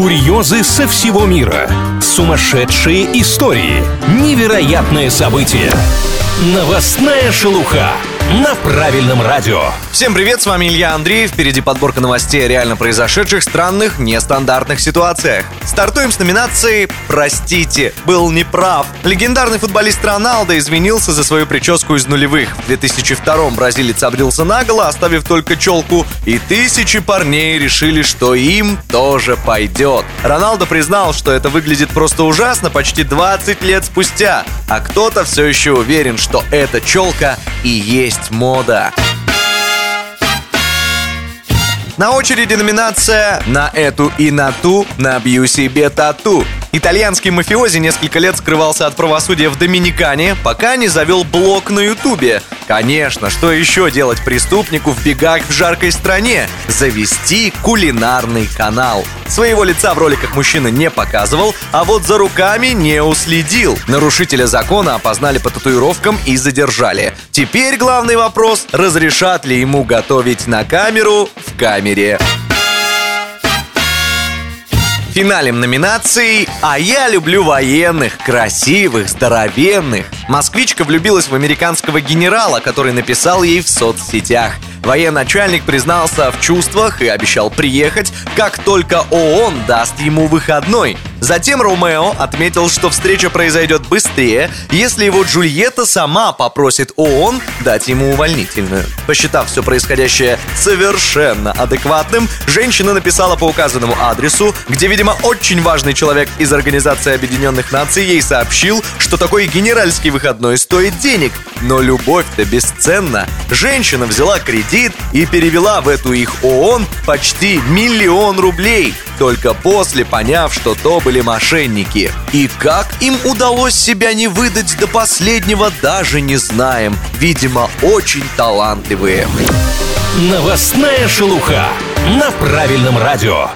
Курьезы со всего мира. Сумасшедшие истории. Невероятные события. Новостная шелуха на правильном радио. Всем привет, с вами Илья Андреев. Впереди подборка новостей о реально произошедших странных, нестандартных ситуациях. Стартуем с номинации «Простите, был неправ». Легендарный футболист Роналдо извинился за свою прическу из нулевых. В 2002-м бразилец обрился наголо, оставив только челку, и тысячи парней решили, что им тоже пойдет. Роналдо признал, что это выглядит просто ужасно почти 20 лет спустя, а кто-то все еще уверен, что эта челка и есть мода. На очереди номинация «На эту и на ту набью себе тату». Итальянский мафиози несколько лет скрывался от правосудия в Доминикане, пока не завел блог на Ютубе. Конечно, что еще делать преступнику в бегах в жаркой стране? Завести кулинарный канал. Своего лица в роликах мужчина не показывал, а вот за руками не уследил. Нарушителя закона опознали по татуировкам и задержали. Теперь главный вопрос, разрешат ли ему готовить на камеру в камере. Финалем номинации «А я люблю военных, красивых, здоровенных». Москвичка влюбилась в американского генерала, который написал ей в соцсетях – Военачальник признался в чувствах и обещал приехать, как только ООН даст ему выходной. Затем Ромео отметил, что встреча произойдет быстрее, если его Джульетта сама попросит ООН дать ему увольнительную. Посчитав все происходящее совершенно адекватным, женщина написала по указанному адресу, где, видимо, очень важный человек из Организации Объединенных Наций ей сообщил, что такой генеральский выходной стоит денег. Но любовь-то бесценна. Женщина взяла кредит и перевела в эту их ООН почти миллион рублей, только после поняв, что то были мошенники. И как им удалось себя не выдать до последнего, даже не знаем. Видимо, очень талантливые. Новостная шелуха на правильном радио.